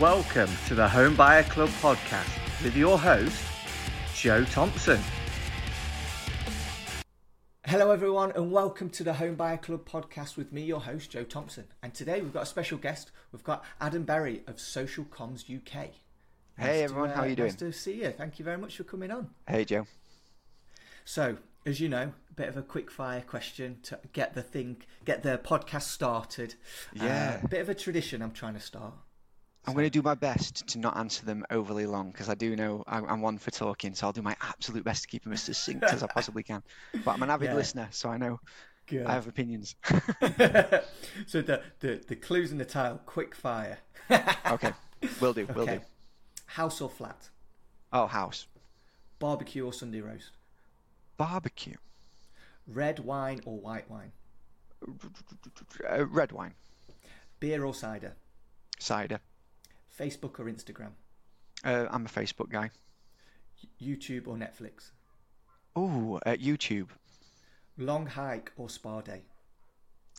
Welcome to the Home Buyer Club podcast with your host, Joe Thompson. Hello, everyone, and welcome to the Home Buyer Club podcast with me, your host, Joe Thompson. And today we've got a special guest. We've got Adam Berry of Social Comms UK. Nice hey, everyone, to, uh, how are you doing? Nice to see you. Thank you very much for coming on. Hey, Joe. So, as you know, a bit of a quick fire question to get the thing, get the podcast started. Yeah. Uh, a bit of a tradition I'm trying to start. I'm going to do my best to not answer them overly long because I do know I'm, I'm one for talking, so I'll do my absolute best to keep them as succinct as I possibly can. But I'm an avid Yeah. listener, so I know Good. I have opinions. so the, the the clues in the title, quick fire. okay, will do, will Okay. do. House or flat? Oh, house. Barbecue or Sunday roast? Barbecue. Red wine or white wine? Uh, red wine. Beer or cider? Cider. Facebook or Instagram? Uh, I'm a Facebook guy. YouTube or Netflix? Oh, uh, YouTube. Long hike or spa day?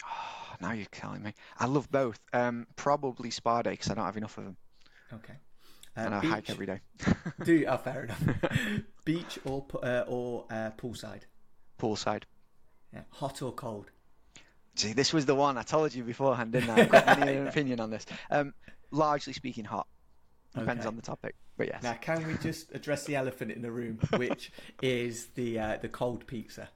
Oh, now you're telling me. I love both. Um, probably spa day because I don't have enough of them, Okay. and Uh, I beach, hike every day. Do you? Oh, fair enough. beach or uh, or uh, poolside? Poolside. Yeah. Hot or cold? See, this was the one I told you beforehand, didn't I? I've got many an opinion on this. Um, largely speaking, hot. Depends Okay. on the topic, but yes. Now, can we just address the elephant in the room, which is the uh, the cold pizza?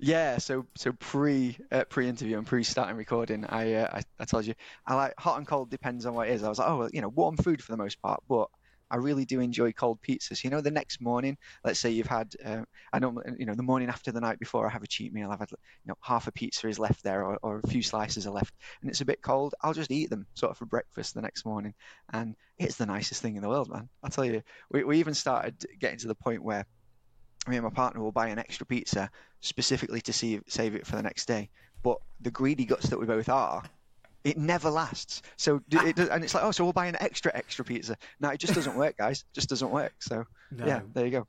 Yeah, so so pre uh, pre interview and pre starting recording, I, uh, I I told you I like hot and cold depends on what it is. I was like, oh, well, you know, warm food for the most part, but I really do enjoy cold pizzas. You know, the next morning, let's say you've had, uh, I don't, you know, the morning after the night before, I have a cheat meal. I've had, you know, half a pizza is left there, or, or a few slices are left, and it's a bit cold. I'll just eat them sort of for breakfast the next morning, and it's the nicest thing in the world, man. I tell you, we we even started getting to the point where me and my partner will buy an extra pizza specifically to see, save it for the next day. But the greedy guts that we both are, it never lasts. So d- it, does- and it's like, oh, so we'll buy an extra extra pizza. No, it just doesn't work, guys. It just doesn't work. So No. yeah, there you go.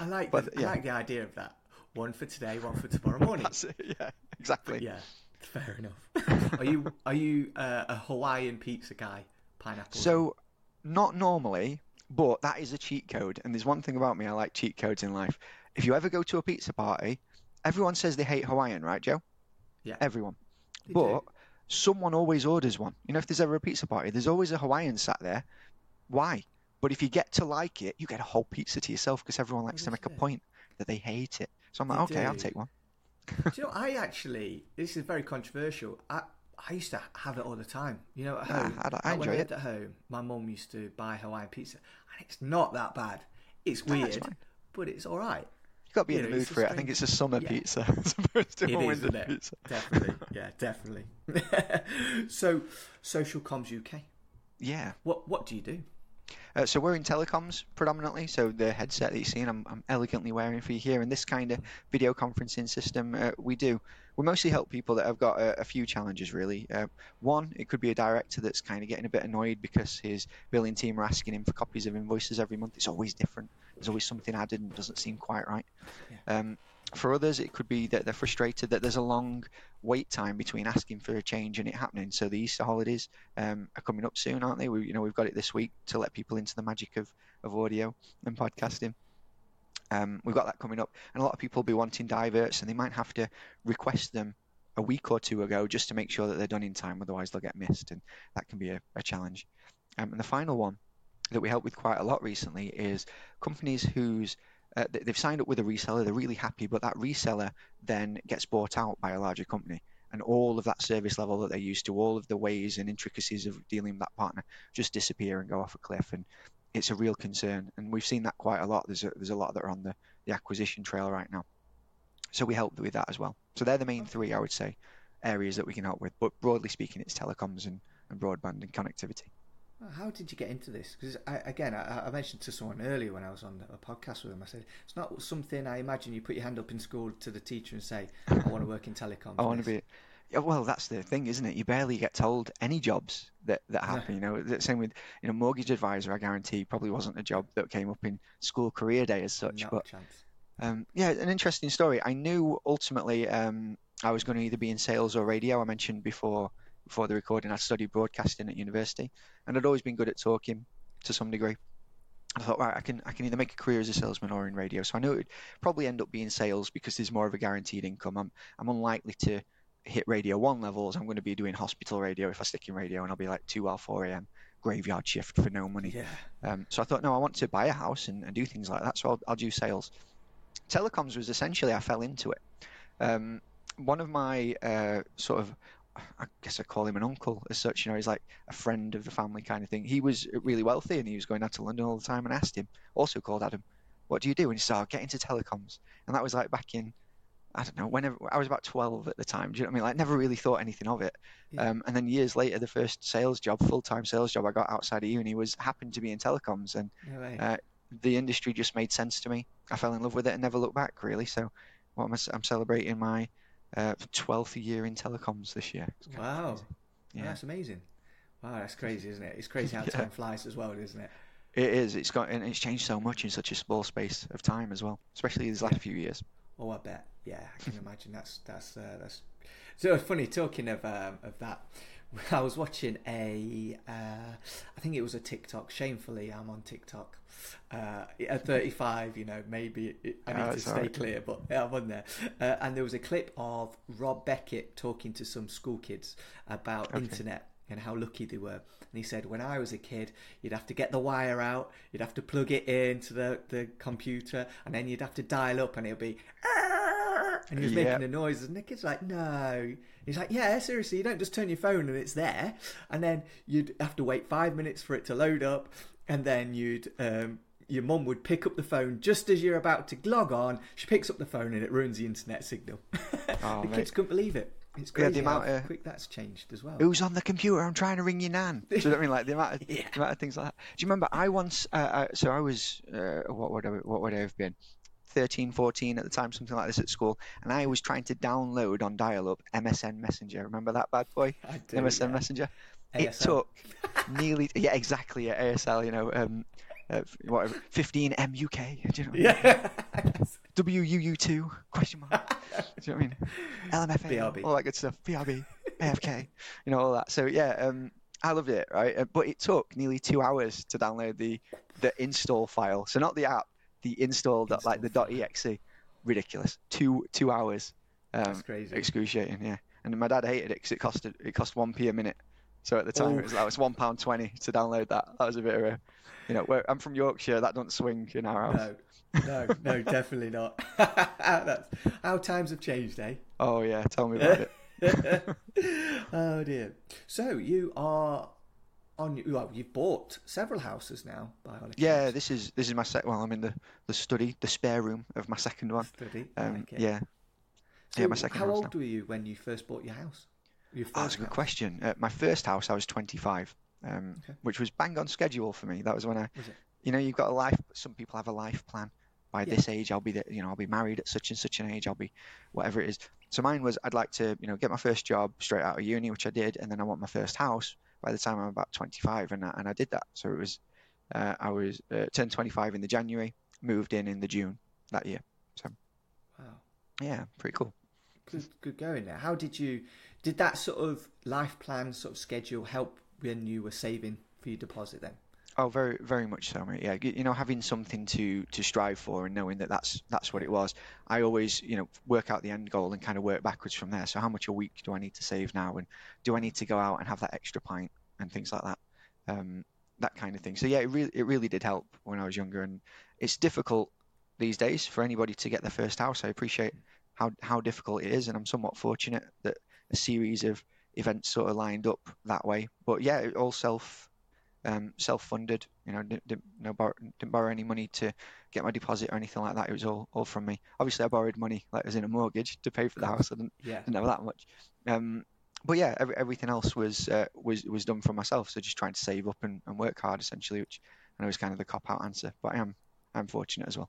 I like But, the, I like the idea of that. One for today, one for tomorrow morning. That's it. Yeah, exactly. Yeah, fair enough. are you are you uh, a Hawaiian pizza guy? Pineapple. So not normally, but that is a cheat code. And there's one thing about me, I like cheat codes in life. If you ever go to a pizza party, everyone says they hate Hawaiian, right, Joe? yeah, Everyone. they But do. Someone always orders one. You know, if there's ever a pizza party, there's always a Hawaiian sat there. Why? But if you get to like it, you get a whole pizza to yourself because everyone likes to make a point that they hate it. So I'm like, They okay, I'll take one. Do you know, I actually, this is very controversial. I, I used to have it all the time. You know, at home. I- I Like, when enjoy I it. lived at home, my mum used to buy Hawaiian pizza, and it's not that bad. It's weird, fine. but it's all right. You've got to be You in know, the mood for it. I think it's a summer Yeah. pizza as opposed to It a is, winter isn't it? pizza. Definitely. Yeah, definitely. so, Social Comms UK. Yeah. What What do you do? Uh, so we're in telecoms predominantly. So the headset that you're seeing, I'm, I'm elegantly wearing for you here, and this kind of video conferencing system uh, we do. We mostly help people that have got a, a few challenges really. Uh, one, it could be a director that's kind of getting a bit annoyed because his billing team are asking him for copies of invoices every month. It's always different. There's always something added and doesn't seem quite right. Um, for others, it could be that they're frustrated that there's a long wait time between asking for a change and it happening. So the Easter holidays um, are coming up soon, aren't they? We, you know, we've got it this week to let people into the magic of, of audio and podcasting. Um, we've got that coming up, and a lot of people will be wanting diverts, and they might have to request them a week or two ago just to make sure that they're done in time. Otherwise, they'll get missed, and that can be a, a challenge. Um, and the final one that we helped with quite a lot recently is companies whose uh, they've signed up with a reseller, they're really happy, but that reseller then gets bought out by a larger company. And all of that service level that they're used to, all of the ways and intricacies of dealing with that partner just disappear and go off a cliff. And it's a real concern. And we've seen that quite a lot. There's a, there's a lot that are on the, the acquisition trail right now. So we help with that as well. So they're the main three, I would say, areas that we can help with. But broadly speaking, it's telecoms and, and broadband and connectivity. How did you get into this? Because again, I, I mentioned to someone earlier when I was on a podcast with them. I said it's not something I imagine you put your hand up in school to the teacher and say, "I want to work in telecoms." I want to be. Yeah, well, that's the thing, isn't it? You barely get told any jobs that, that happen. You know, the same with you know mortgage advisor. I guarantee probably wasn't a job that came up in school career day as such. Not but um, yeah, an interesting story. I knew ultimately um, I was going to either be in sales or radio. I mentioned before before the recording, I studied broadcasting at university, and I'd always been good at talking to some degree. I thought, right, I can I can either make a career as a salesman or in radio. So I knew it would probably end up being sales because there's more of a guaranteed income. I'm I'm unlikely to hit radio one levels. I'm going to be doing hospital radio if I stick in radio, and I'll be like two or four a.m. graveyard shift for no money. Yeah. Um, so I thought, no, I want to buy a house and, and do things like that. So I'll, I'll do sales. Telecoms was essentially I fell into it. Um, one of my uh, sort of I guess I call him an uncle as such. You know, he's like a friend of the family kind of thing. He was really wealthy and he was going out to London all the time. And I asked him, also called Adam, "What do you do?" And he said, "I'll get into telecoms." And that was like back in, I don't know, whenever I was about 12 at the time. Do you know what I mean? Like, never really thought anything of it. Yeah. Um, and then years later, the first sales job, full-time sales job I got outside of uni was happened to be in telecoms, and No uh, the industry just made sense to me. I fell in love with it and never looked back really. So, what am I, I'm celebrating my uh, 12th year in telecoms this year. It's kind of wow. Yeah. That's amazing. Wow, that's crazy, isn't it? It's crazy how Yeah. time flies as well, isn't it? It is. It's got and it's changed so much in such a small space of time as well, especially these last few years. Oh, I bet. Yeah, I can imagine. That's that's uh, that's. So it's funny talking of um, of that. I was watching a, uh, I think it was a TikTok. Shamefully, I'm on TikTok. Uh, at 35, you know, maybe it, I Oh, need to stay alright. clear, but I'm on there. Uh, and there was a clip of Rob Beckett talking to some school kids about Okay. internet and how lucky they were. And he said, when I was a kid, you'd have to get the wire out, you'd have to plug it into the, the computer, and then you'd have to dial up, and it'd be. And he was Yeah. making a noise, and the kid's like, "No." He's like, "Yeah, seriously, you don't just turn your phone and it's there." And then you'd have to wait five minutes for it to load up, and then you'd um, your mum would pick up the phone just as you're about to log on. She picks up the phone and it ruins the internet signal. Oh, the mate. kids couldn't believe it. It's Yeah, crazy the how amount of- quick that's changed as well. Who's on the computer? I'm trying to ring your nan. Do you know what I mean? Like the amount of, Yeah. the amount of things like that. Do you remember? I once, uh, uh, so I was, uh, what would I, what would I have been? 13, 14 at the time, something like this at school, and I was trying to download on dial-up MSN Messenger. Remember that bad boy? I do, MSN yeah. Messenger. It took nearly, yeah, exactly, yeah, ASL. You know, um, uh, whatever, 15 MUK. Do you know? What I mean? Yeah. WUU2 question mark. Do you know what I mean? LMFA, BRB. all that good stuff. BRB, AFK, you know all that. So yeah, um, I loved it, right? Uh, But it took nearly two hours to download the the install file. So not the app, the install, that like the .exe. Ridiculous. Two two hours. Um, That's crazy. Excruciating, yeah. And my dad hated it because it costed it cost one p a minute. So at the time Oh. it was like it was one pound twenty to download that. That was a bit of a, you know, where I'm from Yorkshire, that doesn't swing in our house. No, no, no, definitely not. That's how times have changed, eh? Oh yeah, tell me about it. oh dear. So you are on. Well, you've bought several houses now, by all Yeah, accounts. this is this is my second. Well, I'm in the the study, the spare room of my second one. Study. Um, it. yeah, So yeah, my second How old were you when you first bought your house? Your Oh, that's a good house? question. Uh, my first house, I was 25, um, Okay. which was bang on schedule for me. That was when I, Was you know, you've got a life. Some people have a life plan. By Yeah. this age, I'll be, the, you know, I'll be married at such and such an age. I'll be, whatever it is. So mine was, I'd like to, you know, get my first job straight out of uni, which I did, and then I want my first house by the time I'm about 25, and I, and I did that. So it was, uh, I was uh, turned 25 in the January, moved in in the June that year. So wow. Yeah, pretty cool. Good, good going there. How did you? Did that sort of life plan, sort of schedule, help when you were saving for your deposit? Then. Oh, very, very much so, mate. Yeah, you know, having something to to strive for and knowing that that's that's what it was. I always, you know, work out the end goal and kind of work backwards from there. So, how much a week do I need to save now, and do I need to go out and have that extra pint and things like that, um, that kind of thing. So, yeah, it really, it really did help when I was younger, and it's difficult these days for anybody to get their first house. I appreciate how how difficult it is, and I'm somewhat fortunate that a series of events sort of lined up that way. But yeah, all self um, self-funded. You know, didn't, didn't, no borrow, didn't borrow any money to get my deposit or anything like that. It was all, all from me. Obviously, I borrowed money, like as in a mortgage, to pay for the house. I didn't, Yeah. didn't have that much. Um, but yeah, every, everything else was uh, was was done for myself. So just trying to save up and, and work hard, essentially, which I know is kind of the cop out answer. But I am I'm fortunate as well.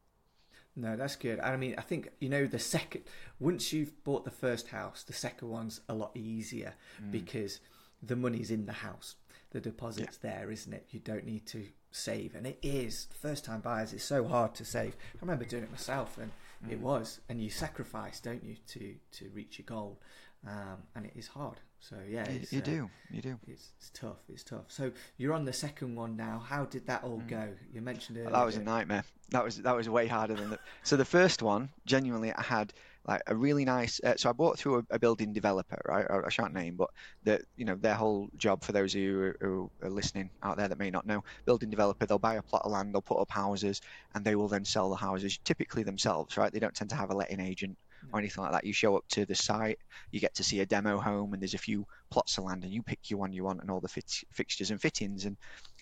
No, that's good. I mean, I think you know the second once you've bought the first house, the second one's a lot easier Mm. because the money's in the house. The deposit's there, isn't it? You don't need to save, and it is first time buyers. It's so hard to save. I remember doing it myself, and it Mm. was. And you sacrifice, don't you, to to reach your goal, um, and it is hard. So yeah, You, it's, you uh, do, you do. It's, it's tough. It's tough. So you're on the second one now. How did that all go? You mentioned it. Mm. That was a nightmare. That was that was way harder than the. So the first one, genuinely, I had like a really nice. Uh, so I bought through a, a building developer, right? I, I shan't name, but the you know their whole job for those of you who, who are listening out there that may not know, building developer, they'll buy a plot of land, they'll put up houses, and they will then sell the houses, typically themselves, right? They don't tend to have a letting agent or anything like that. You show up to the site, you get to see a demo home, and there's a few plots of land, and you pick your one you want, and all the fit- fixtures and fittings, and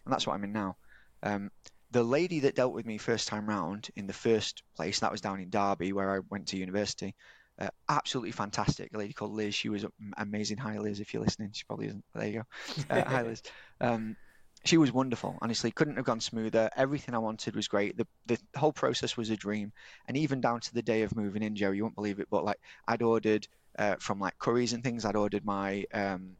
and that's what I'm in now. Um, the lady that dealt with me first time round in the first place, that was down in Derby where I went to university. Uh, absolutely fantastic. A lady called Liz. She was amazing. Hi, Liz, if you're listening. She probably isn't. There you go. Uh, hi, Liz. Um, she was wonderful. Honestly, couldn't have gone smoother. Everything I wanted was great. The the whole process was a dream, and even down to the day of moving in, Joe, you won't believe it, but like I'd ordered uh, from like curries and things. I'd ordered my um,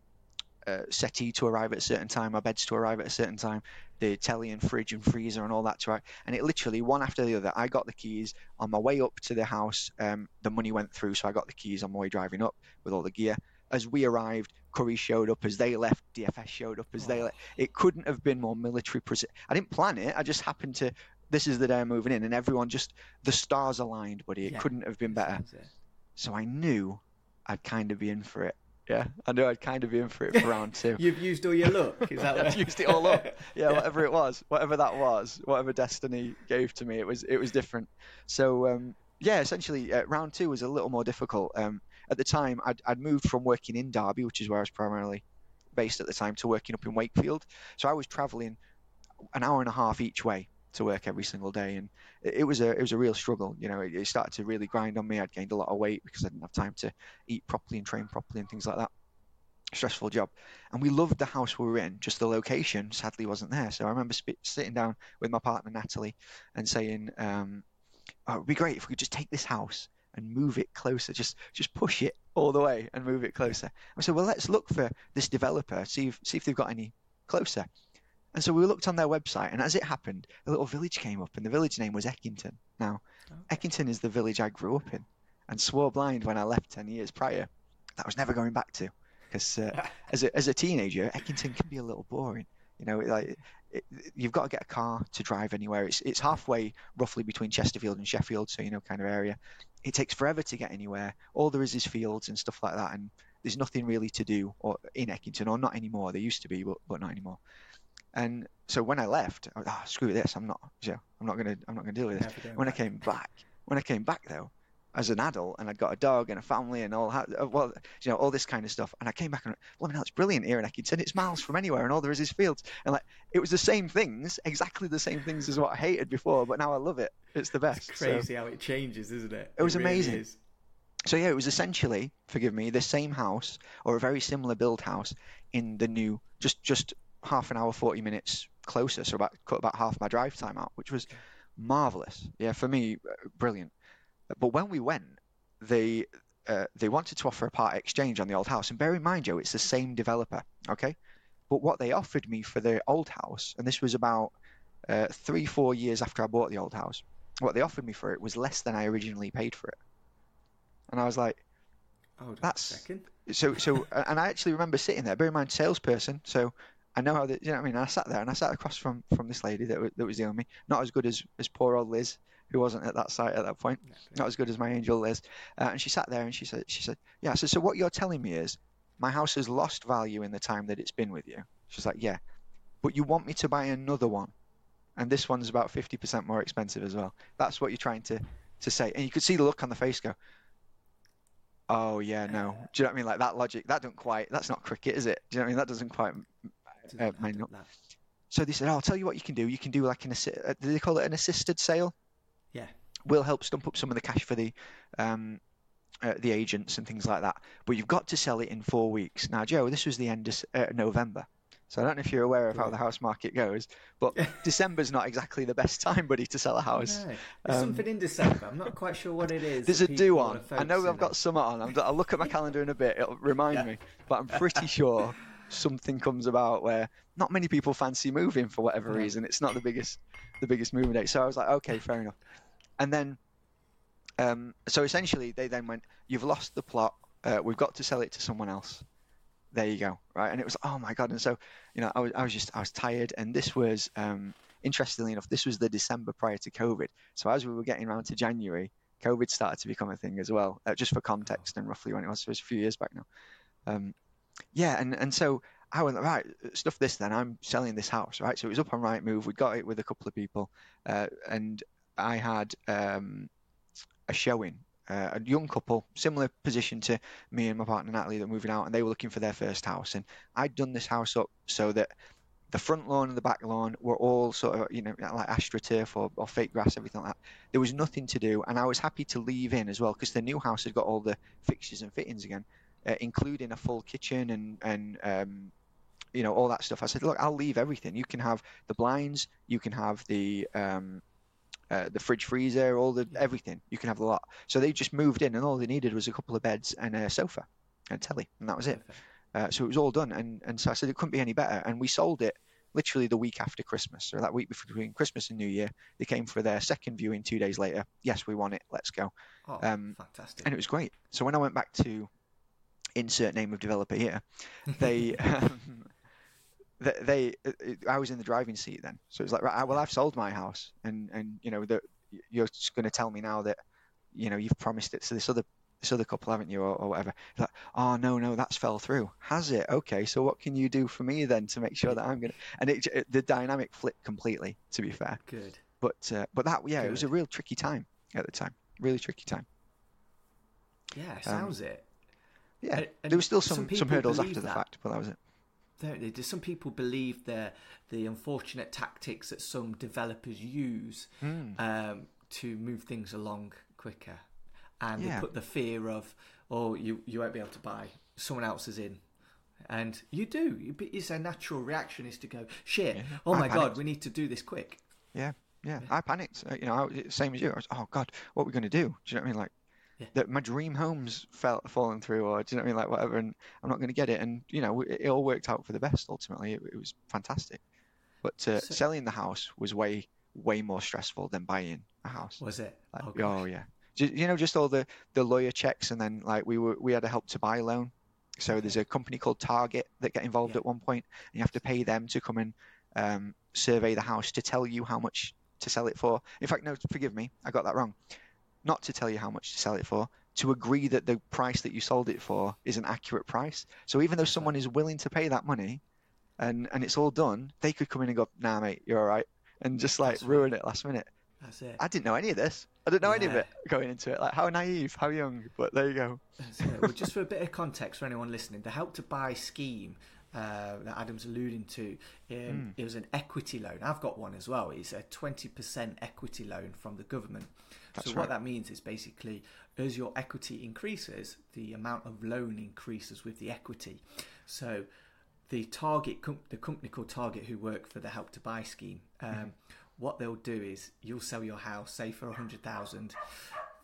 uh, settee to arrive at a certain time, my beds to arrive at a certain time, the telly and fridge and freezer and all that to arrive. And it literally one after the other. I got the keys on my way up to the house. Um, the money went through, so I got the keys on my way driving up with all the gear. As we arrived, Curry showed up. As they left, DFS showed up. As they left, it couldn't have been more military precision. I didn't plan it. I just happened to. This is the day I'm moving in, and everyone just the stars aligned, buddy. It Yeah. couldn't have been better. So I knew I'd kind of be in for it. Yeah, I knew I'd kind of be in for it for round two. You've used all your luck. Is that I've used it all up. Yeah, whatever it was, whatever that was, whatever destiny gave to me, it was it was different. So um, yeah, essentially, uh, round two was a little more difficult. Um, at the time, I'd, I'd moved from working in Derby, which is where I was primarily based at the time, to working up in Wakefield. So I was travelling an hour and a half each way to work every single day, and it, it was a it was a real struggle. You know, it, it started to really grind on me. I'd gained a lot of weight because I didn't have time to eat properly and train properly and things like that. Stressful job, and we loved the house we were in. Just the location, sadly, wasn't there. So I remember sp- sitting down with my partner Natalie and saying, um, oh, "It'd be great if we could just take this house and move it closer. Just just push it all the way and move it closer." I said, "Well, let's look for this developer. See if see if they've got any closer." And so we looked on their website, and as it happened, a little village came up, and the village name was Eckington. Now, Eckington is the village I grew up in, and swore blind when I left ten years prior that I was never going back to, because uh, as a as a teenager, Eckington can be a little boring. You know, like it, you've got to get a car to drive anywhere. It's it's halfway roughly between Chesterfield and Sheffield, so you know, kind of area. It takes forever to get anywhere. All there is is fields and stuff like that, and there's nothing really to do or in Eckington, or not anymore. There used to be, but but not anymore. And so when I left, I was, oh, screw this. I'm not, you know, I'm not gonna, I'm not gonna deal with this. When I came back, when I came back though, as an adult, and I'd got a dog and a family and all, uh, well, you know, all this kind of stuff. And I came back and, well, I mean, it's brilliant here in Eckington. It's miles from anywhere, and all there is is fields. And like, it was the same things, exactly the same things as what I hated before, but now I love it. It's the best. It's So- crazy how it changes, isn't it? It was really amazing. is. so yeah, it was essentially, forgive me, the same house or a very similar build house in the new, just just half an hour, forty minutes closer. So about cut about half my drive time out, which was marvelous. Yeah, for me, uh, brilliant. But when we went, they uh, they wanted to offer a part exchange on the old house, and bear in mind, Joe, it's the same developer. Okay, but what they offered me for the old house, and this was about uh, three, four years after I bought the old house, what they offered me for it was less than I originally paid for it. And I was like, on That's- second. so so and I actually remember sitting there. Bear in mind, salesperson. So I know how the, you know what I mean. I sat there and I sat across from from this lady that was, that was dealing with me. Not as good as as poor old Liz, who wasn't at that site at that point. Not as good as my angel Liz. Uh, and she sat there and she said she said, yeah. So so what you're telling me is my house has lost value in the time that it's been with you. She's like, yeah, but you want me to buy another one, and this one's about fifty percent more expensive as well. That's what you're trying to to say. And you could see the look on the face go. Oh yeah, no. Do you know what I mean? Like that logic, that don't quite. That's not cricket, is it? Do you know what I mean? That doesn't quite. Doesn't uh, add mine up that. So they said, oh, I'll tell you what you can do. You can do like an assi- uh, do they call it an assisted sale? Yeah. We'll help stump up some of the cash for the um, uh, the agents and things like that. But you've got to sell it in four weeks. Now, Joe, this was the end of uh, November. So I don't know if you're aware of how the house market goes, but December's not exactly the best time, buddy, to sell a house. No. There's Um, something in December. I'm not quite sure what it is. There's a do people on. are I know I've got summer on. I'm, I'll look at my calendar in a bit. It'll remind Yeah. me. But I'm pretty sure something comes about where not many people fancy moving for whatever reason. It's not the biggest, the biggest moving date. So I was like, okay, fair enough. And then, um, so essentially they then went, you've lost the plot. Uh, we've got to sell it to someone else. there you go, right? And it was oh my god, and so you know I was I was just I was tired, and this was um, interestingly enough, this was the December prior to COVID. So as we were getting around to January, COVID started to become a thing as well. Uh, just for context, and roughly when it was, it was a few years back now. Um, yeah, and and so I went right stuff this then. I'm selling this house, right? So it was up on Rightmove. We got it with a couple of people, uh, and I had um, a showing uh, a young couple, similar position to me and my partner Natalie, that were moving out, and they were looking for their first house. And I'd done this house up so that the front lawn and the back lawn were all sort of, you know, like astroturf or, or fake grass, everything like that. There was nothing to do, and I was happy to leave in as well because the new house had got all the fixtures and fittings again, uh, including a full kitchen and and um, you know all that stuff. I said, look, I'll leave everything. You can have the blinds, you can have the um, uh, the fridge freezer, all the everything. You can have a lot. So they just moved in, and all they needed was a couple of beds and a sofa and a telly, and that was it. Uh, so it was all done, and and so I said it couldn't be any better, and we sold it literally the week after Christmas, or that week between Christmas and New Year. They came for their second viewing two days later. Yes, we want it. Let's go. Oh, um, fantastic! And it was great. So when I went back to insert name of developer here, they. um, they, I was in the driving seat then, so it's like, right, well, I've sold my house, and and you know, that you're just going to tell me now that, you know, you've promised it to this other this other couple, haven't you, or, or whatever. It's like, oh no, no, that's fell through. Has it? Okay, so what can you do for me then to make sure that I'm gonna? And it, it the dynamic flipped completely. To be fair. Good. But uh, but that yeah, Good. it was a real tricky time at the time. Really tricky time. Yeah, sounds um, it. Yeah, and, and there was still some some, some hurdles after that. the fact, but that was it don't they? Do some people believe the the unfortunate tactics that some developers use mm. um, to move things along quicker, and yeah. they put the fear of, oh, you you won't be able to buy, someone else is in, and you do. It's a natural reaction is to go, shit, yeah. oh I my panicked. god, we need to do this quick. Yeah, yeah, yeah. I panicked. Uh, you know, I, same as you. I was, oh god, what are we going to do? Do you know what I mean? Like. That my dream home's fell, fallen through, or do you know what I mean, like whatever, and I'm not going to get it. And you know, it, it, all worked out for the best. Ultimately, it, it was fantastic. But uh, so, selling the house was way, way more stressful than buying a house. Was it? Like, oh, oh, yeah. You know, just all the the lawyer checks, and then like we were we had a help to buy loan. So okay. there's a company called Target that get involved yeah. at one point, and you have to pay them to come and um, survey the house to tell you how much to sell it for. In fact, no, forgive me, I got that wrong not to tell you how much to sell it for, to agree that the price that you sold it for is an accurate price. So even though someone is willing to pay that money, and and it's all done, they could come in and go, "Nah, mate, you're all right," and just like That's ruin right. it last minute. That's it. I didn't know any of this. I didn't know yeah. any of it going into it. Like how naive, how young. But there you go. well, just for a bit of context for anyone listening, the Help to Buy scheme uh, that Adam's alluding to. Um, mm. It was an equity loan. I've got one as well. It's a 20% equity loan from the government. That's so, right. what that means is basically as your equity increases, the amount of loan increases with the equity. So, the target, com- the company called Target, who work for the Help to Buy scheme, um, mm. what they'll do is you'll sell your house, say for a hundred thousand,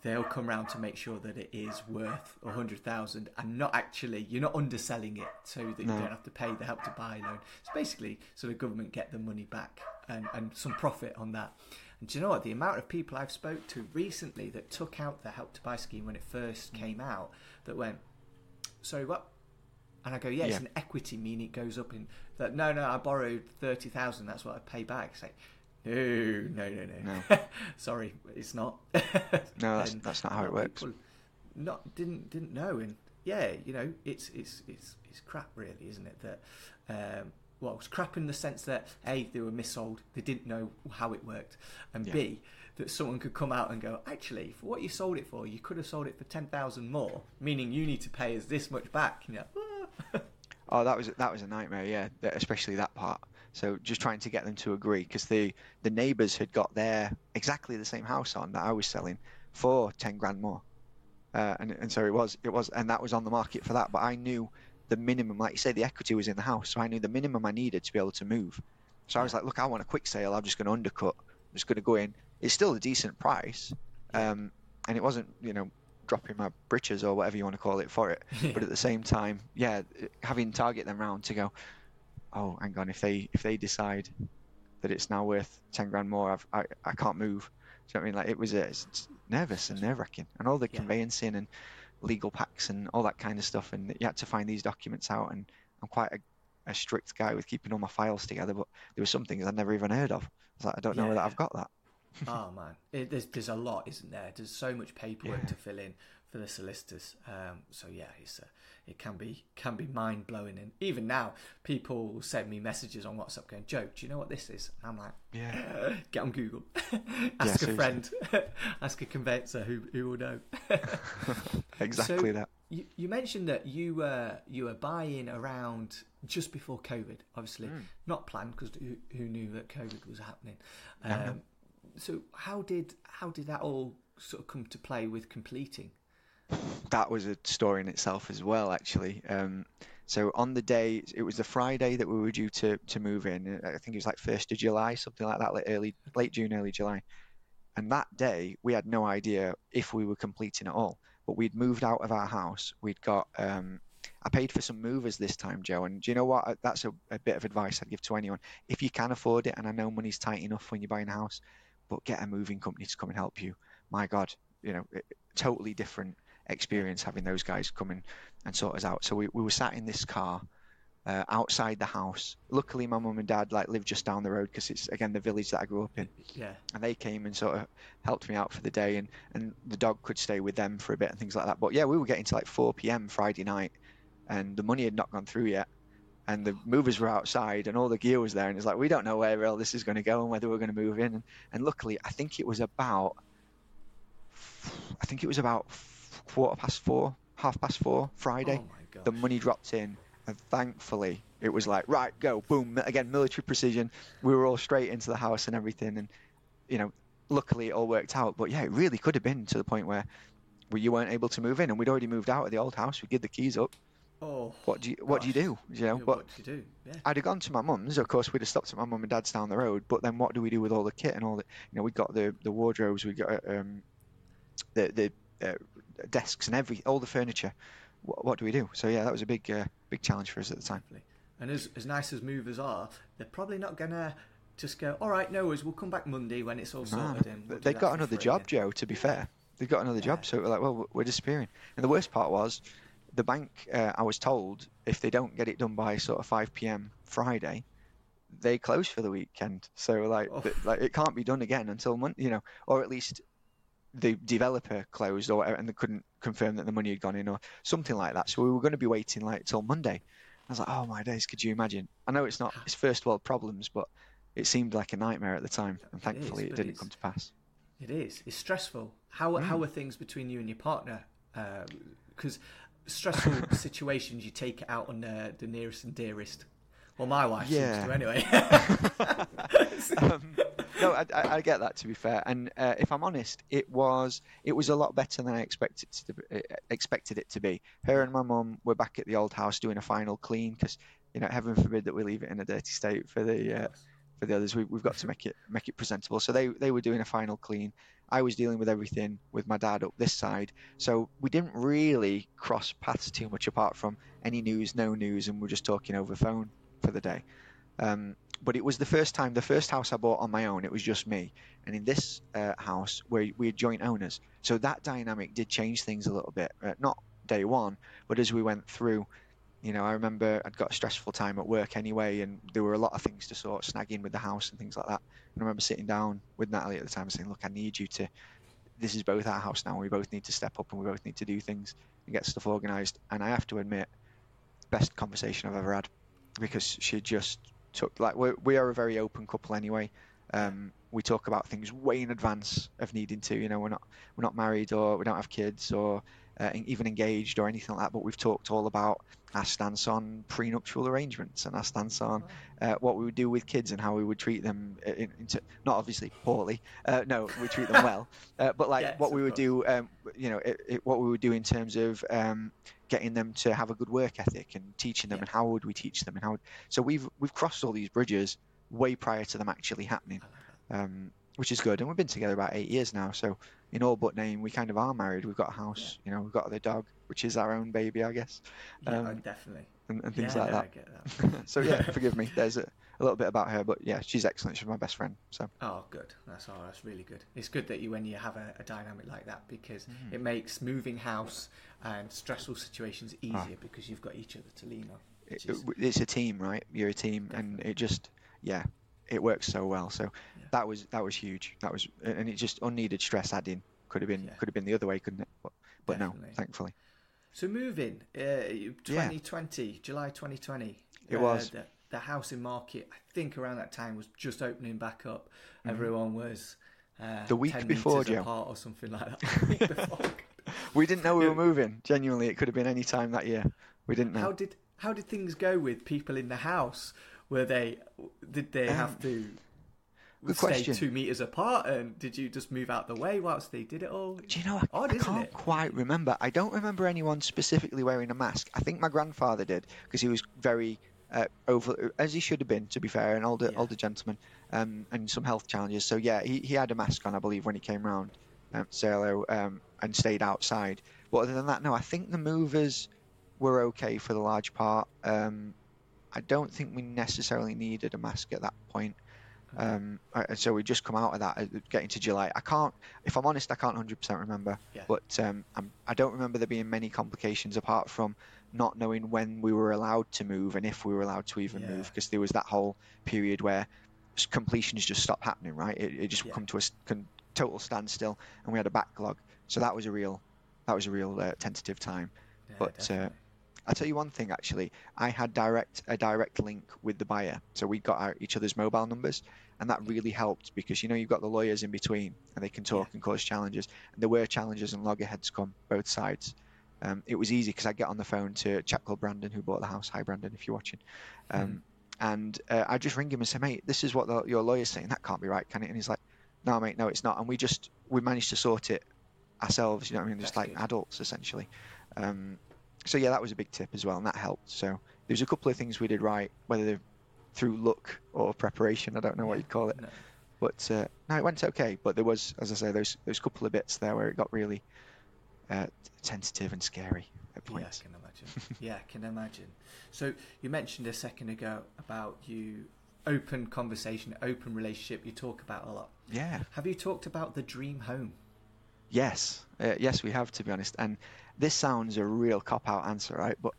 they'll come around to make sure that it is worth a hundred thousand and not actually you're not underselling it so that no. you don't have to pay the help to buy loan. So basically, so the government get the money back and, and some profit on that. And do you know what? The amount of people I've spoke to recently that took out the help to buy scheme when it first mm. came out that went, sorry, what? And I go, yeah, yeah. it's an equity, meaning it goes up in that. No, no, I borrowed thirty thousand. That's what I pay back. It's like, no, no, no, no. no. Sorry, it's not. no, that's, that's not how it works. Not didn't didn't know, and yeah, you know, it's it's it's it's crap, really, isn't it? That um, well, it's crap in the sense that a they were missold, they didn't know how it worked, and yeah. b that someone could come out and go, actually, for what you sold it for, you could have sold it for ten thousand more, meaning you need to pay us this much back. You know. oh, that was that was a nightmare. Yeah, especially that part. So just trying to get them to agree because the the neighbours had got their exactly the same house on that I was selling for ten grand more, uh, and and so it was it was and that was on the market for that. But I knew the minimum, like you say, the equity was in the house, so I knew the minimum I needed to be able to move. So I was like, look, I want a quick sale. I'm just going to undercut. I'm just going to go in. It's still a decent price, um, and it wasn't you know dropping my britches or whatever you want to call it for it. but at the same time, yeah, having target them round to go, oh, hang on, if they if they decide that it's now worth ten grand more, I've, i I can't move. Do you know what I mean? Like it was uh, nervous and nerve wracking, and all the yeah. conveyancing and legal packs and all that kind of stuff, and you had to find these documents out. And I'm quite a, a strict guy with keeping all my files together, but there were some things I'd never even heard of. I was like, I don't know Yeah, that. I've got that. oh man, it, there's there's a lot, isn't there? There's so much paperwork Yeah. to fill in for the solicitors. Um, so yeah, it's uh, it can be can be mind blowing, and even now people send me messages on WhatsApp going, "Joe, do you know what this is?" And I'm like, Yeah. get on Google, ask a friend, ask a conveyancer who who will know. exactly So- that. You, you mentioned that you were you were buying around just before COVID. Obviously, Hmm. not planned because who, who knew that COVID was happening. Um, so how did how did that all sort of come to play with completing? That was a story in itself as well, actually. Um, so on the day, it was the Friday that we were due to, to move in. I think it was like first of July, something like that, like early late June, early July. And that day, we had no idea if we were completing at all. But we'd moved out of our house. We'd got. Um, I paid for some movers this time, Joe. And do you know what? Uh, That's a, a bit of advice I'd give to anyone. If you can afford it, and I know money's tight enough when you're buying a house, but get a moving company to come and help you. My God, you know, it, totally different experience having those guys come in and sort us out. So we, we were sat in this car uh, outside the house. Luckily, my mum and dad like live just down the road because it's again the village that I grew up in, Yeah, and they came and sort of helped me out for the day, and and the dog could stay with them for a bit and things like that. But yeah, we were getting to like 4 p.m. Friday night, and the money had not gone through yet. And the movers were outside, and all the gear was there, and it's like we don't know where all this is going to go and whether we're going to move in. And, and luckily, I think it was about, I think it was about quarter past four, half past four Friday Oh the money dropped in, and thankfully it was like right, go, boom, again military precision. We were all straight into the house and everything, and you know, luckily it all worked out. But yeah, it really could have been to the point where, where you weren't able to move in, and we'd already moved out of the old house. We give the keys up. oh, What do you What do you do? You know, Yeah, but what do you do? Yeah. I'd have gone to my mum's. Of course, we'd have stopped at my mum and dad's down the road. But then, what do we do with all the kit and all the? You know, we got the the wardrobes, we got um, the the uh, desks and every all the furniture. What, what do we do? So yeah, that was a big uh, big challenge for us at the time. And as as nice as movers are, they're probably not gonna just go. All right, no worries. We'll come back Monday when it's all No, sorted. and we'll they got another free." job, Joe. To be fair, they got another Yeah. job. So we're like, well, we're disappearing. And the worst part was, the bank. Uh, I was told if they don't get it done by sort of 5 p.m. Friday, they close for the weekend. So like, Oh. like it can't be done again until Monday, you know, or at least the developer closed or and they couldn't confirm that the money had gone in or something like that. So we were going to be waiting like till Monday. I was like, oh my days, could you imagine? I know it's not it's first world problems, but it seemed like a nightmare at the time, and thankfully is, it didn't come to pass. It is. It's stressful. How Mm. how are things between you and your partner? Because stressful situations, you take it out on uh, the nearest and dearest. Well, my wife Yeah. seems to anyway. um, no, I, I, I get that to be fair, and uh, if I'm honest, it was it was a lot better than I expected it to be, uh, expected it to be. Her and my mum were back at the old house doing a final clean because you know heaven forbid that we leave it in a dirty state for the uh, for the others. We, we've got to make it make it presentable. So they they were doing a final clean. I was dealing with everything with my dad up this side, so we didn't really cross paths too much apart from any news, no news, and we're just talking over phone for the day. Um, but it was the first time, the first house I bought on my own. It was just me, and in this uh, house, where we had joint owners, so that dynamic did change things a little bit. Uh, not day one, but as we went through, you know, I remember I'd got a stressful time at work anyway, and there were a lot of things to sort, snagging with the house and things like that. And I remember sitting down with Natalie at the time and saying, "Look, I need you to. This is both our house now. We both need to step up, and we both need to do things and get stuff organised." And I have to admit, best conversation I've ever had because she just took like we're, we are a very open couple anyway. Um, we talk about things way in advance of needing to. You know, we're not we're not married or we don't have kids or uh, even engaged or anything like that. But we've talked all about our stance on prenuptial arrangements and our stance on uh, what we would do with kids and how we would treat them. uh, In, into, not obviously poorly. Uh, no, we treat them well. Uh, but like Yes, what we would do, um, you know, it, it, what we would do in terms of um, getting them to have a good work ethic and teaching them Yeah. and how would we teach them and how. Would... So we've we've crossed all these bridges way prior to them actually happening, um, which is good. And we've been together about eight years now. So in all but name, we kind of are married. We've got a house. You know, we've got the dog, which is our own baby, I guess. Yeah, Um, definitely. and, and things yeah, like no, that. I get that. so yeah, forgive me. There's a, a little bit about her, but yeah, she's excellent. She's my best friend. So Oh, good. That's all. That's really good. It's good that you when you have a, a dynamic like that because Mm. it makes moving house and stressful situations easier Ah. because you've got each other to lean on. it, is- it's a team, right? You're a team, and it just yeah, it works so well. So Yeah. that was that was huge. That was and it just unneeded stress adding could have been Yeah. could have been the other way, couldn't it? But, but no, thankfully. So moving, uh, 2020, July 2020. It uh, was. The, the house in market, I think around that time was just opening back up. Everyone was uh, Mm-hmm. The week 10 before, Joe. apart or something like that. The week before. We didn't know we were moving. Genuinely, it could have been any time that year. We didn't know. How did how did things go with people in the house? Were they did they have Um, to good stay question. two meters apart, and did you just move out the way whilst they did it all? Do you know? I, Odd, I isn't can't it? quite remember. I don't remember anyone specifically wearing a mask. I think my grandfather did because he was very uh, over, as he should have been. To be fair, an older Yeah. older gentleman, um, and some health challenges. So yeah, he, he had a mask on, I believe, when he came round, um, to say hello, um, and stayed outside. But other than that, no. I think the movers were okay for the large part. Um, I don't think we necessarily needed a mask at that point. Um, uh, so we just come out of that, uh, getting to July. I can't, if I'm honest, I can't 100% remember. Yeah. But um, I'm, I don't remember there being many complications apart from not knowing when we were allowed to move and if we were allowed to even Yeah. move, because there was that whole period where completions just stopped happening. Right? It, it just Yeah. come to a con- total standstill, and we had a backlog. So that was a real, that was a real uh, tentative time. But, uh. I'll tell you one thing actually. I had direct a direct link with the buyer, so we got our, each other's mobile numbers, and that really helped because you know you've got the lawyers in between, and they can talk Yeah. and cause challenges. And there were challenges and loggerheads come both sides. Um, it was easy because I get on the phone to a chap called Brandon who bought the house. Hi Brandon, if you're watching. Um, And uh, I just ring him and say, mate, this is what the, your lawyer's saying. That can't be right, can it? And he's like, no, mate, no, it's not. And we just we managed to sort it ourselves. You know what I mean? Just That's like good. adults essentially. Um, so yeah, that was a big tip as well, and that helped. So there's a couple of things we did right, whether they're through luck or preparation. I don't know what you'd call it, No. but uh, no, it went okay. But there was, as I say, those those couple of bits there where it got really uh, tentative and scary at Yeah. I can imagine. yeah, I can imagine. So you mentioned a second ago about you open conversation, open relationship. You talk about a lot. Yeah. Have you talked about the dream home? Yes, uh, yes, we have to be honest. And this sounds a real cop out answer, right? But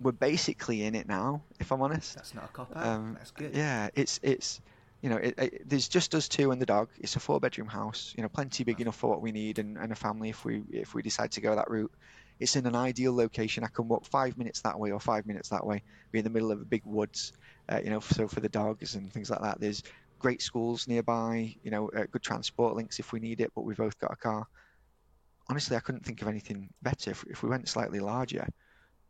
we're basically in it now, if I'm honest. That's not a cop out. Um, That's good. Yeah, it's it's you know it, it, there's just us two and the dog. It's a four bedroom house, you know, plenty big enough for what we need and, and a family if we if we decide to go that route. It's in an ideal location. I can walk five minutes that way or five minutes that way. Be in the middle of a big woods, uh, you know. So for the dogs and things like that, there's great schools nearby. You know, uh, good transport links if we need it. But we've both got a car. Honestly, I couldn't think of anything better. If, if we went slightly larger,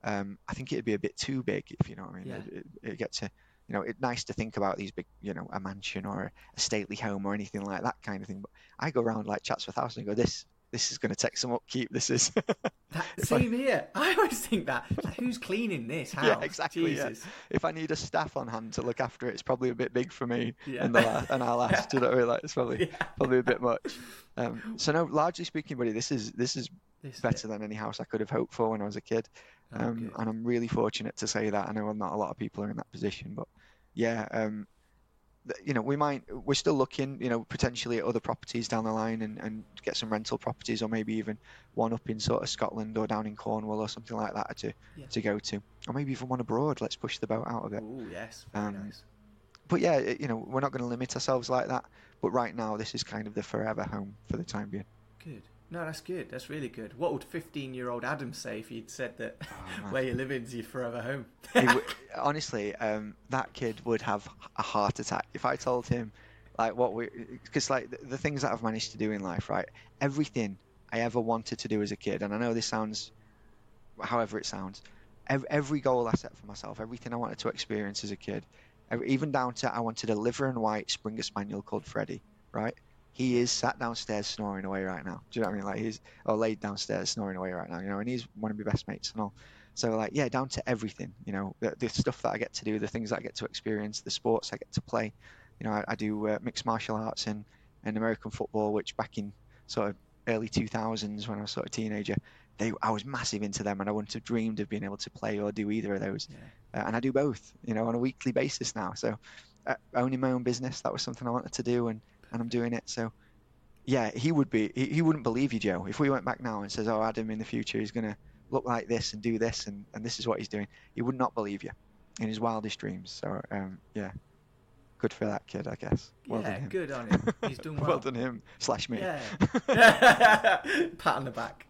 um, I think it'd be a bit too big. If you know what I mean. Yeah. It, it, it'd get to you know, it's nice to think about these big, you know, a mansion or a stately home or anything like that kind of thing. But I go around like Chatsworth House and go, this, this is going to take some upkeep. This is. That, If I- same here. I always think that. Like, who's cleaning this house? Yeah, exactly, yeah. If I need a staff on hand to look after it, it's probably a bit big for me Yeah. and the and our last. Do you know what I mean? Like, it's probably Yeah. probably a bit much. Um, so no, largely speaking, buddy, this is this is This better than any house I could have hoped for when I was a kid. Oh, Um, good. and I'm really fortunate to say that. I know not a lot of people are in that position, but yeah, um, you know, we might we're still looking, you know, potentially at other properties down the line and, and get some rental properties, or maybe even one up in sort of Scotland or down in Cornwall or something like that to Yeah. to go to, or maybe even one abroad. Let's push the boat out of it. Oh yes, very Um, nice. But yeah, it- you know, we're not going to limit ourselves like that. But right now, this is kind of the forever home for the time being. Good. No, that's good. That's really good. What would 15-year-old Adam say if he'd said that Oh, where you live is your forever home? W- honestly, um, that kid would have a heart attack if I told him, like, what we, because like the, the things that I've managed to do in life, right? Everything I ever wanted to do as a kid, and I know this sounds, however it sounds, every, every goal I set for myself, everything I wanted to experience as a kid, every, even down to I wanted a liver and white Springer Spaniel called Freddie, right? He is sat downstairs snoring away right now. Do you know what I mean? Like he's or laid downstairs snoring away right now. You know, and he's one of my best mates and all. So like, yeah, down to everything. You know, the, the stuff that I get to do, the things that I get to experience, the sports I get to play. You know, I, I do uh, mixed martial arts and, and American football, which back in sort of early 2000s when I was sort of a teenager, they I was massive into them, and I wouldn't have dreamed of being able to play or do either of those. Yeah. Uh, and I do both, you know, on a weekly basis now. So uh, owning my own business, that was something I wanted to do, and and I'm doing it. So yeah, he would be. He, he wouldn't believe you, Joe. If we went back now and says, "Oh, Adam, in the future, he's gonna look like this and do this, and, and this is what he's doing," he would not believe you in his wildest dreams. So um, yeah, good for that kid, I guess. Well yeah, done him. good on him. He's done well. well done him slash me. Yeah. Pat on the back.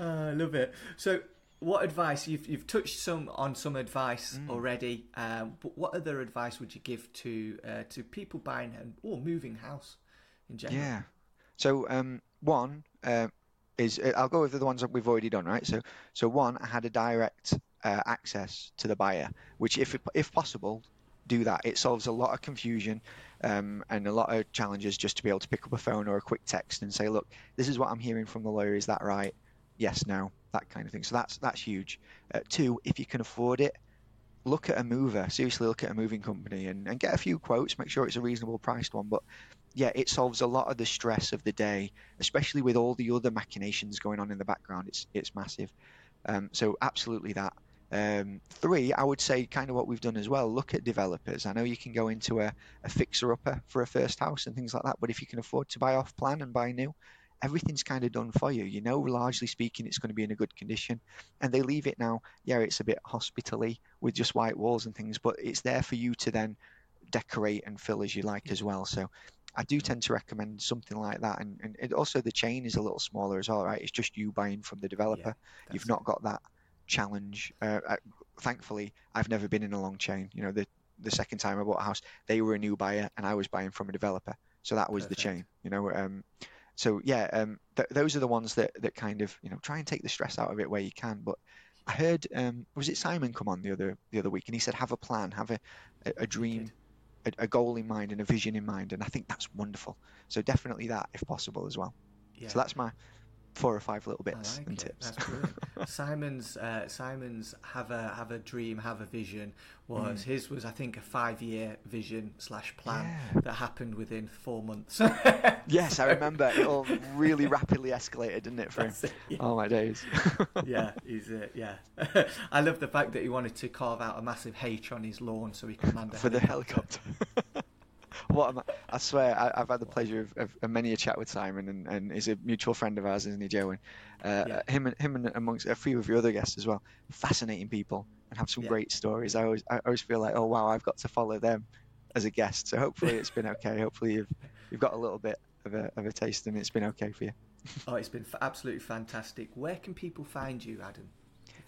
Oh, I love it. So, what advice you've you've touched some on some advice Mm. already? Um, but what other advice would you give to uh, to people buying and or moving house in general? Yeah. So um, one uh, is uh, I'll go with the ones that we've already done, right? So so one, I had a direct uh, access to the buyer, which if if possible, do that. It solves a lot of confusion um, and a lot of challenges just to be able to pick up a phone or a quick text and say, look, this is what I'm hearing from the lawyer. Is that right? Yes, no, that kind of thing. So that's that's huge. Uh, two, if you can afford it, look at a mover. Seriously, look at a moving company and, and get a few quotes. Make sure it's a reasonable priced one, but yeah, it solves a lot of the stress of the day, especially with all the other machinations going on in the background. It's it's massive. Um, so absolutely that. Um, three, I would say kind of what we've done as well. Look at developers. I know you can go into a, a fixer upper for a first house and things like that, but if you can afford to buy off plan and buy new, everything's kind of done for you. You know, largely speaking, it's going to be in a good condition. And they leave it now. Yeah, it's a bit hospitally with just white walls and things, but it's there for you to then decorate and fill as you like as well. So I do tend to recommend something like that. And, and it, also the chain is a little smaller as well, right? It's just you buying from the developer. You've not got that challenge. Uh, uh, thankfully, I've never been in a long chain. You know, the the second time I bought a house, they were a new buyer and I was buying from a developer, so that was the chain. You know, um, so yeah, um, th- those are the ones that that kind of you know try and take the stress out of it where you can. But I heard um, was it Simon come on the other the other week and he said have a plan, have a a, a dream. A, a goal in mind and a vision in mind, and I think that's wonderful. So definitely that, if possible, as well. Yeah. So that's my four or five little bits like and it. tips. Simon's uh, Simon's have a have a dream, have a vision. Was Mm. his was I think a five year vision slash plan Yeah. that happened within four months. Yes, I remember. It all really rapidly escalated, didn't it, for him? It, yeah. Oh my days. yeah, he's uh, yeah. I love the fact that he wanted to carve out a massive H on his lawn so he could land a for the helicopter. helicopter. What am I, I swear, I, I've had the pleasure of, of, of many a chat with Simon, and, and he's a mutual friend of ours, isn't he, Joe? And uh, Yeah. him and him and amongst a few of your other guests as well. Fascinating people and have some Yeah. great stories. I always I always feel like, oh wow, I've got to follow them as a guest. So hopefully it's been okay. Hopefully you've you've got a little bit of a of a taste, and it's been okay for you. Oh, it's been f- absolutely fantastic. Where can people find you, Adam?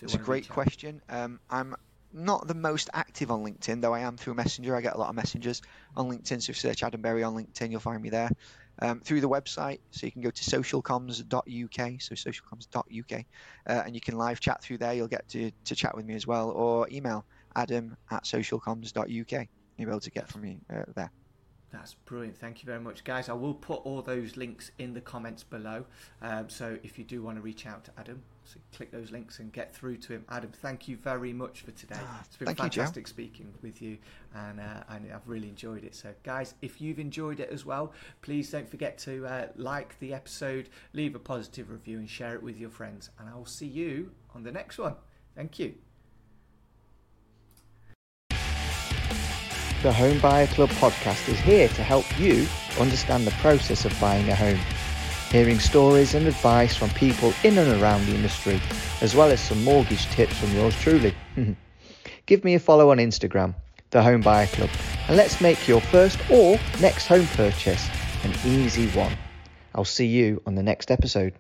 It's a great question. Um, I'm not the most active on LinkedIn, though I am through Messenger. I get a lot of messages on LinkedIn, so if you search Adam Berry on LinkedIn, you'll find me there. Um, through the website, so you can go to socialcomms.uk, so socialcomms.uk, uh, and you can live chat through there. You'll get to, to chat with me as well, or email adam at socialcomms.uk. You'll be able to get from me uh, there. That's brilliant. Thank you very much, guys. I will put all those links in the comments below. Um, so if you do want to reach out to Adam, so click those links and get through to him. Adam, thank you very much for today. Ah, It's been thank you, fantastic speaking with you, and, uh, and I've really enjoyed it. So, guys, if you've enjoyed it as well, please don't forget to uh, like the episode, leave a positive review, and share it with your friends. And I will see you on the next one. Thank you. The Home Buyer Club podcast is here to help you understand the process of buying a home, hearing stories and advice from people in and around the industry, as well as some mortgage tips from yours truly. Give me a follow on Instagram, The Home Buyer Club, and let's make your first or next home purchase an easy one. I'll see you on the next episode.